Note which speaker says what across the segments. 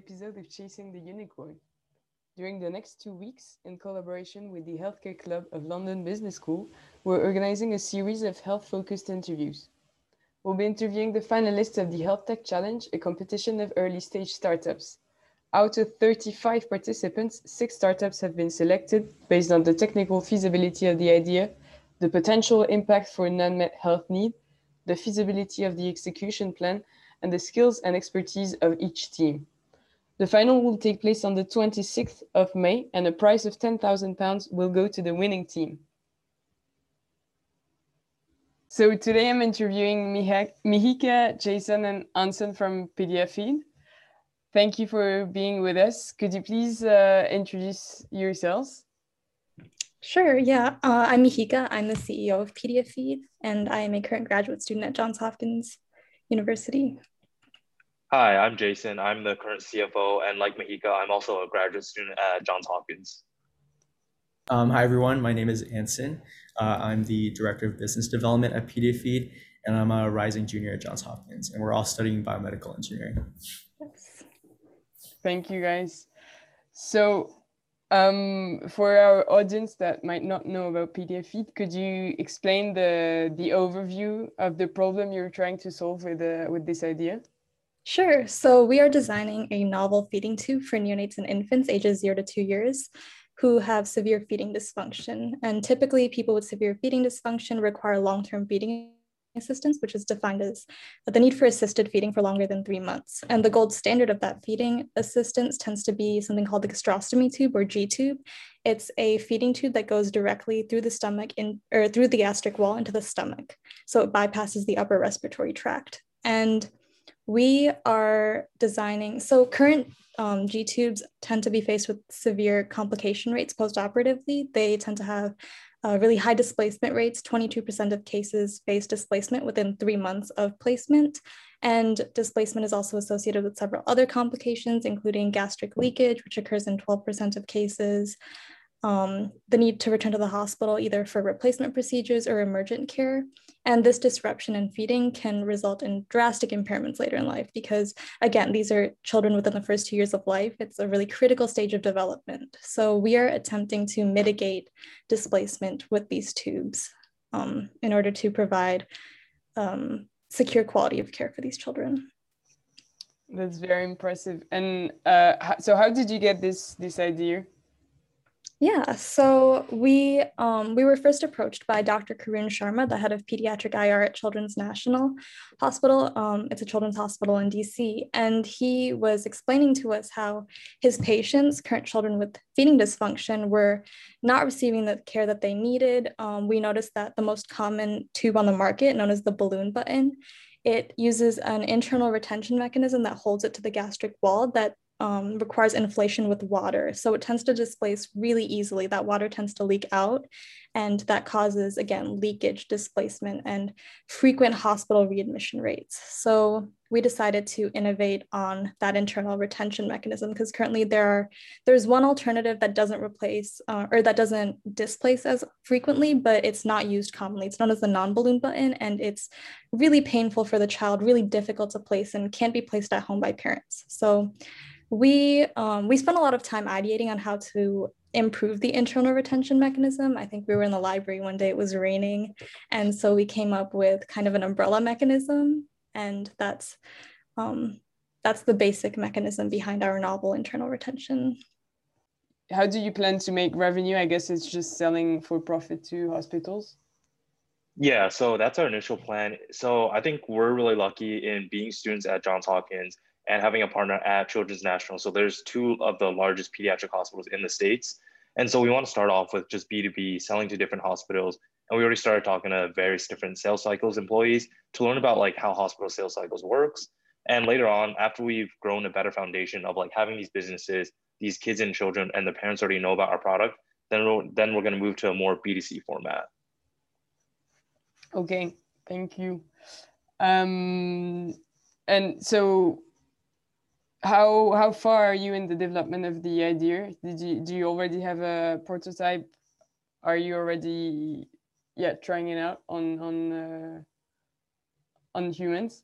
Speaker 1: episode of Chasing the Unicorn. During the next two weeks, in collaboration with the Healthcare Club of London Business School, we're organizing a series of health focused interviews. We'll be interviewing the finalists of the Health Tech Challenge, a competition of early stage startups. Out of 35 participants, six startups have been selected based on the technical feasibility of the idea, the potential impact for an unmet health need, the feasibility of the execution plan, and the skills and expertise of each team. The final will take place on the 26th of May, and a prize of £10,000 will go to the winning team. So today I'm interviewing Mihika, Jason, and Anson from PediaFeed. Thank you for being with us. Could you please uh, introduce yourselves?
Speaker 2: Sure, yeah. Uh, I'm Mihika. I'm the CEO of PediaFeed, and I am a current graduate student at Johns Hopkins University.
Speaker 3: Hi, I'm Jason. I'm the current CFO, and like Mahika, I'm also a graduate student at Johns Hopkins.
Speaker 4: Um, hi, everyone. My name is Anson. Uh, I'm the Director of Business Development at PediaFeed, and I'm a rising junior at Johns Hopkins, and we're all studying biomedical engineering. Yes.
Speaker 1: Thank you, guys. So, um, for our audience that might not know about PediaFeed, could you explain the the overview of the problem you're trying to solve with uh, with this idea?
Speaker 2: Sure. So we are designing a novel feeding tube for neonates and infants ages zero to two years who have severe feeding dysfunction. And typically people with severe feeding dysfunction require long-term feeding assistance, which is defined as the need for assisted feeding for longer than three months. And the gold standard of that feeding assistance tends to be something called the gastrostomy tube or G tube. It's a feeding tube that goes directly through the stomach in, or through the gastric wall into the stomach. So it bypasses the upper respiratory tract. And we are designing, so current um, G tubes tend to be faced with severe complication rates postoperatively. They tend to have uh, really high displacement rates. 22% of cases face displacement within three months of placement. And displacement is also associated with several other complications, including gastric leakage, which occurs in 12% of cases, um, the need to return to the hospital either for replacement procedures or emergent care. And this disruption in feeding can result in drastic impairments later in life because, again, these are children within the first two years of life. It's a really critical stage of development. So we are attempting to mitigate displacement with these tubes um, in order to provide um, secure quality of care for these children.
Speaker 1: That's very impressive. And uh, so, how did you get this this idea?
Speaker 2: Yeah, so we um, we were first approached by Dr. Karun Sharma, the head of pediatric IR at Children's National Hospital. Um, it's a children's hospital in DC, and he was explaining to us how his patients, current children with feeding dysfunction, were not receiving the care that they needed. Um, we noticed that the most common tube on the market, known as the balloon button, it uses an internal retention mechanism that holds it to the gastric wall that um, requires inflation with water. So it tends to displace really easily. That water tends to leak out, and that causes, again, leakage, displacement, and frequent hospital readmission rates. So we decided to innovate on that internal retention mechanism because currently there are there's one alternative that doesn't replace uh, or that doesn't displace as frequently but it's not used commonly it's known as the non-balloon button and it's really painful for the child really difficult to place and can't be placed at home by parents so we um, we spent a lot of time ideating on how to improve the internal retention mechanism. I think we were in the library one day, it was raining. And so we came up with kind of an umbrella mechanism. And that's um, that's the basic mechanism behind our novel internal retention.
Speaker 1: How do you plan to make revenue? I guess it's just selling for profit to hospitals.
Speaker 3: Yeah, so that's our initial plan. So I think we're really lucky in being students at Johns Hopkins and having a partner at Children's National. So there's two of the largest pediatric hospitals in the States. And so we want to start off with just B2B, selling to different hospitals. And we already started talking to various different sales cycles employees to learn about like how hospital sales cycles works. And later on, after we've grown a better foundation of like having these businesses, these kids and children, and the parents already know about our product, then we're, then we're going to move to a more B2C format.
Speaker 1: Okay, thank you. Um, and so how how far are you in the development of the idea did you do you already have a prototype are you already yeah trying it out on on uh, on humans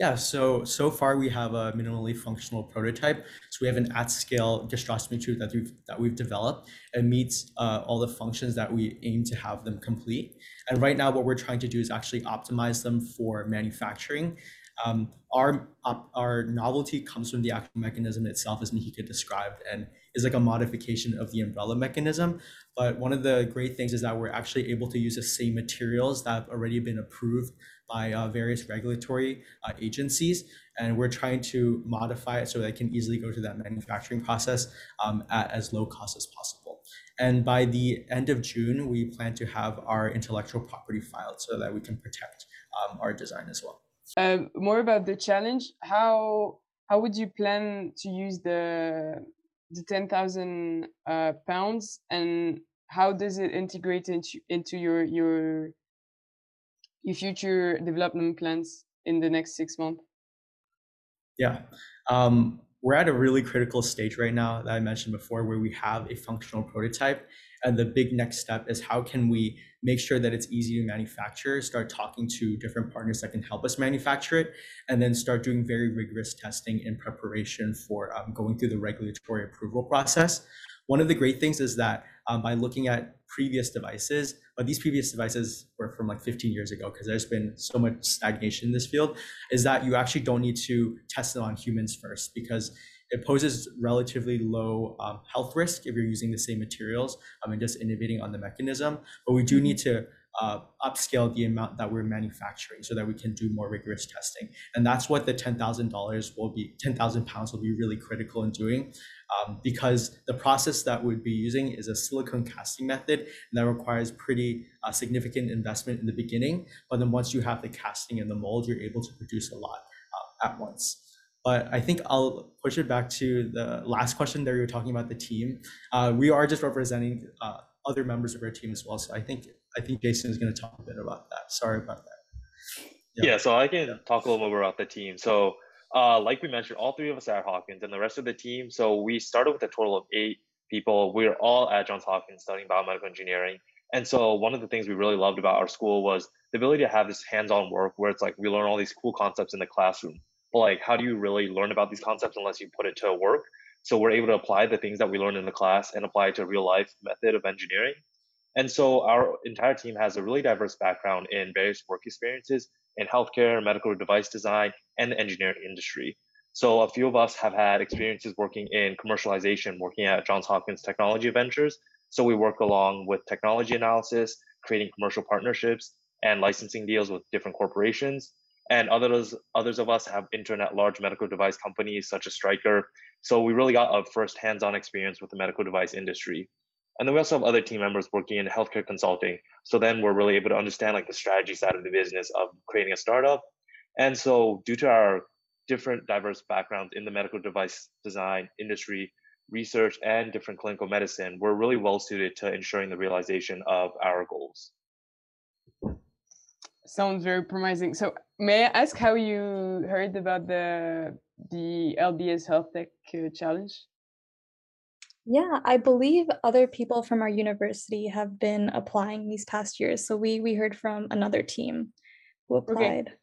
Speaker 4: Yeah, so so far we have a minimally functional prototype. So we have an at-scale gastrostomy tube that we've that we've developed. It meets uh, all the functions that we aim to have them complete. And right now, what we're trying to do is actually optimize them for manufacturing. Um, our our novelty comes from the actual mechanism itself, as Mahika described, and is like a modification of the umbrella mechanism. But one of the great things is that we're actually able to use the same materials that have already been approved by uh, various regulatory uh, agencies. And we're trying to modify it so that it can easily go through that manufacturing process um, at as low cost as possible. And by the end of June, we plan to have our intellectual property filed so that we can protect um, our design as well.
Speaker 1: Um, more about the challenge. How how would you plan to use the the ten thousand uh, pounds, and how does it integrate into into your your your future development plans in the next six months?
Speaker 4: Yeah. Um, we're at a really critical stage right now that I mentioned before where we have a functional prototype. And the big next step is how can we make sure that it's easy to manufacture, start talking to different partners that can help us manufacture it, and then start doing very rigorous testing in preparation for um, going through the regulatory approval process. One of the great things is that um, by looking at previous devices, but these previous devices were from like 15 years ago because there's been so much stagnation in this field, is that you actually don't need to test them on humans first because it poses relatively low um, health risk if you're using the same materials um, and just innovating on the mechanism. But we do need to uh, upscale the amount that we're manufacturing so that we can do more rigorous testing. And that's what the $10,000 will be, 10,000 pounds will be really critical in doing um, because the process that we'd be using is a silicone casting method and that requires pretty uh, significant investment in the beginning. But then once you have the casting and the mold, you're able to produce a lot uh, at once. But I think I'll push it back to the last question that you were talking about the team. Uh, we are just representing uh, other members of our team as well. So I think I think Jason is going to talk a bit about that. Sorry about that.
Speaker 3: Yeah, yeah so I can yeah. talk a little bit about the team. So uh, like we mentioned, all three of us are at Hopkins and the rest of the team. So we started with a total of eight people. We're all at Johns Hopkins studying biomedical engineering. And so one of the things we really loved about our school was the ability to have this hands-on work where it's like we learn all these cool concepts in the classroom. Like, how do you really learn about these concepts unless you put it to work? So we're able to apply the things that we learn in the class and apply to a real life method of engineering. And so our entire team has a really diverse background in various work experiences in healthcare, medical device design, and the engineering industry. So a few of us have had experiences working in commercialization, working at Johns Hopkins Technology Ventures. So we work along with technology analysis, creating commercial partnerships, and licensing deals with different corporations. And others, others of us have interned at large medical device companies such as Stryker. So we really got a first hands-on experience with the medical device industry. And then we also have other team members working in healthcare consulting. So then we're really able to understand like the strategy side of the business of creating a startup. And so due to our different diverse backgrounds in the medical device design industry, research, and different clinical medicine, we're really well suited to ensuring the realization of our goals.
Speaker 1: Sounds very promising. So may I ask how you heard about the the LBS Health Tech uh, Challenge?
Speaker 2: Yeah, I believe other people from our university have been applying these past years. So we we heard from another team who applied. Okay.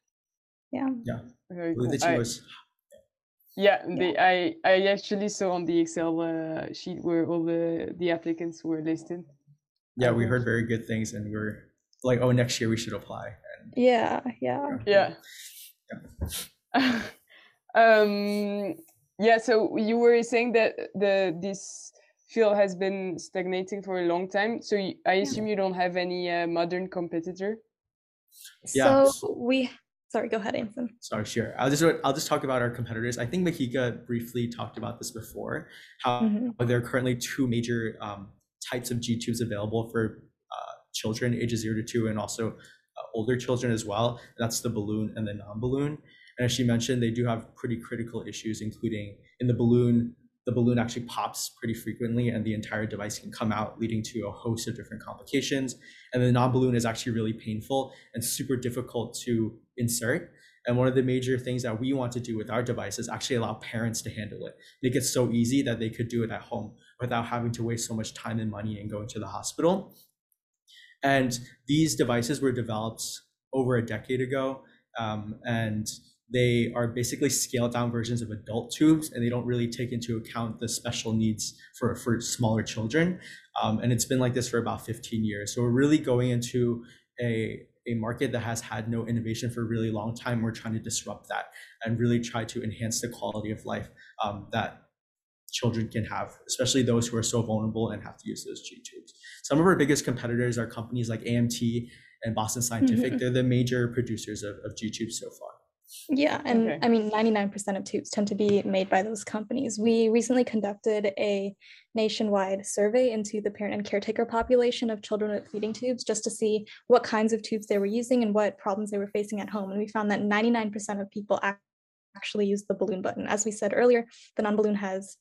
Speaker 2: Yeah.
Speaker 4: Yeah.
Speaker 1: Very cool. I, yeah, the, I I actually saw on the Excel uh, sheet where all the the applicants were listed.
Speaker 4: Yeah, we heard very good things, and we are like, oh, next year we should apply.
Speaker 2: And, yeah, yeah,
Speaker 1: yeah. yeah. um, yeah. So you were saying that the this field has been stagnating for a long time. So you, I assume you don't have any uh, modern competitor.
Speaker 2: Yeah. So we sorry, go ahead, Anson.
Speaker 4: Sorry, sure. I'll just I'll just talk about our competitors. I think Mahika briefly talked about this before. How mm-hmm. there are currently two major um, types of G tubes available for children ages zero to two, and also uh, older children as well. That's the balloon and the non-balloon. And as she mentioned, they do have pretty critical issues, including in the balloon, the balloon actually pops pretty frequently and the entire device can come out, leading to a host of different complications. And the non-balloon is actually really painful and super difficult to insert. And one of the major things that we want to do with our device is actually allow parents to handle it. Make it so easy that they could do it at home without having to waste so much time and money and going to the hospital. And these devices were developed over a decade ago. Um, and they are basically scaled down versions of adult tubes and they don't really take into account the special needs for, for smaller children. Um, and it's been like this for about 15 years. So we're really going into a, a market that has had no innovation for a really long time. We're trying to disrupt that and really try to enhance the quality of life um, that children can have, especially those who are so vulnerable and have to use those G tubes. Some of our biggest competitors are companies like AMT and Boston Scientific. Mm-hmm. They're the major producers of, of G tubes so far.
Speaker 2: Yeah, and okay. I mean, 99% of tubes tend to be made by those companies. We recently conducted a nationwide survey into the parent and caretaker population of children with feeding tubes just to see what kinds of tubes they were using and what problems they were facing at home. And we found that 99% of people actually use the balloon button. As we said earlier, the non balloon has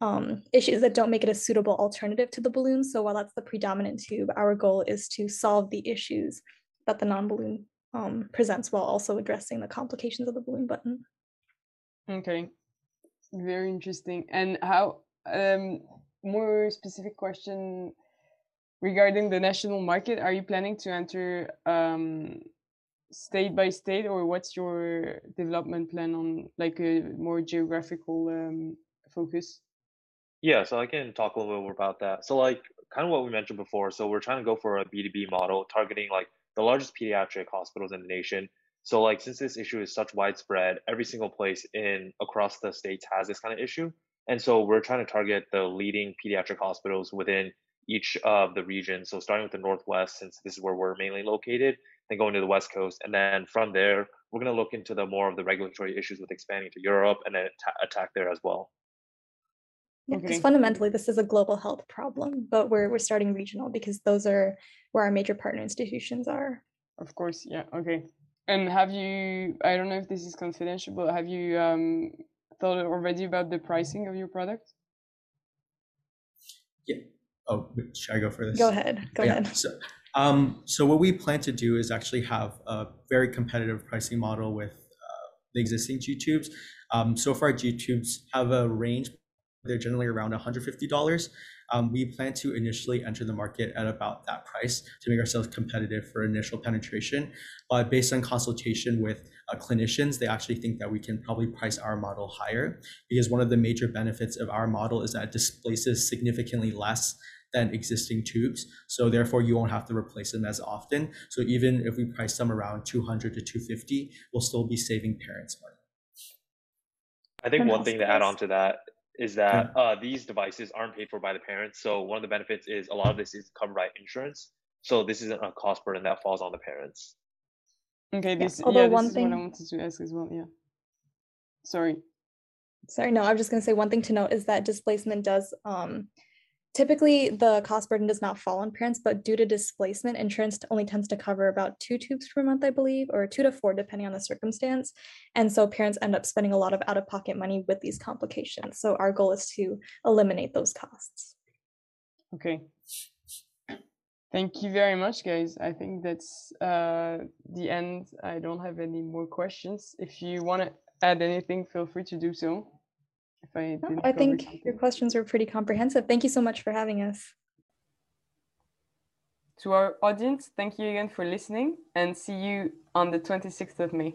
Speaker 2: um, issues that don't make it a suitable alternative to the balloon. So while that's the predominant tube, our goal is to solve the issues that the non balloon um, presents while also addressing the complications of the balloon button.
Speaker 1: Okay, very interesting. And how, um, more specific question regarding the national market, are you planning to enter um, state by state or what's your development plan on like a more geographical um, focus?
Speaker 3: Yeah, so I can talk a little bit more about that. So like kind of what we mentioned before. So we're trying to go for a B2B model targeting like the largest pediatric hospitals in the nation. So like since this issue is such widespread, every single place in across the states has this kind of issue. And so we're trying to target the leading pediatric hospitals within each of the regions. So starting with the Northwest, since this is where we're mainly located, then going to the West Coast. And then from there, we're going to look into the more of the regulatory issues with expanding to Europe and then attack there as well.
Speaker 2: Yeah, because okay. fundamentally this is a global health problem, but we're we're starting regional because those are where our major partner institutions are.
Speaker 1: Of course, yeah. Okay. And have you? I don't know if this is confidential, but have you um, thought already about the pricing of your product?
Speaker 4: Yeah. Oh, should I go for this?
Speaker 2: Go ahead. Go yeah. ahead.
Speaker 4: So, um, so what we plan to do is actually have a very competitive pricing model with uh, the existing G tubes. Um, so far, G tubes have a range they're generally around $150. Um, we plan to initially enter the market at about that price to make ourselves competitive for initial penetration. But based on consultation with uh, clinicians, they actually think that we can probably price our model higher because one of the major benefits of our model is that it displaces significantly less than existing tubes. So therefore, you won't have to replace them as often. So even if we price them around 200 to 250, we'll still be saving parents money.
Speaker 3: I think one thing to add on to that is that uh, these devices aren't paid for by the parents. So one of the benefits is a lot of this is covered by insurance. So this isn't a cost burden that falls on the parents.
Speaker 1: Okay, this yeah, yeah this one is thing... what I wanted to ask as well. Yeah. Sorry.
Speaker 2: Sorry, no, I was just going to say one thing to note is that displacement does um, Typically, the cost burden does not fall on parents, but due to displacement, insurance only tends to cover about two tubes per month, I believe, or two to four, depending on the circumstance. And so parents end up spending a lot of out of pocket money with these complications. So our goal is to eliminate those costs.
Speaker 1: Okay. Thank you very much, guys. I think that's uh, the end. I don't have any more questions. If you want to add anything, feel free to do so.
Speaker 2: If I no, I think something. your questions were pretty comprehensive. Thank you so much for having us.
Speaker 1: To our audience, thank you again for listening and see you on the 26th of May.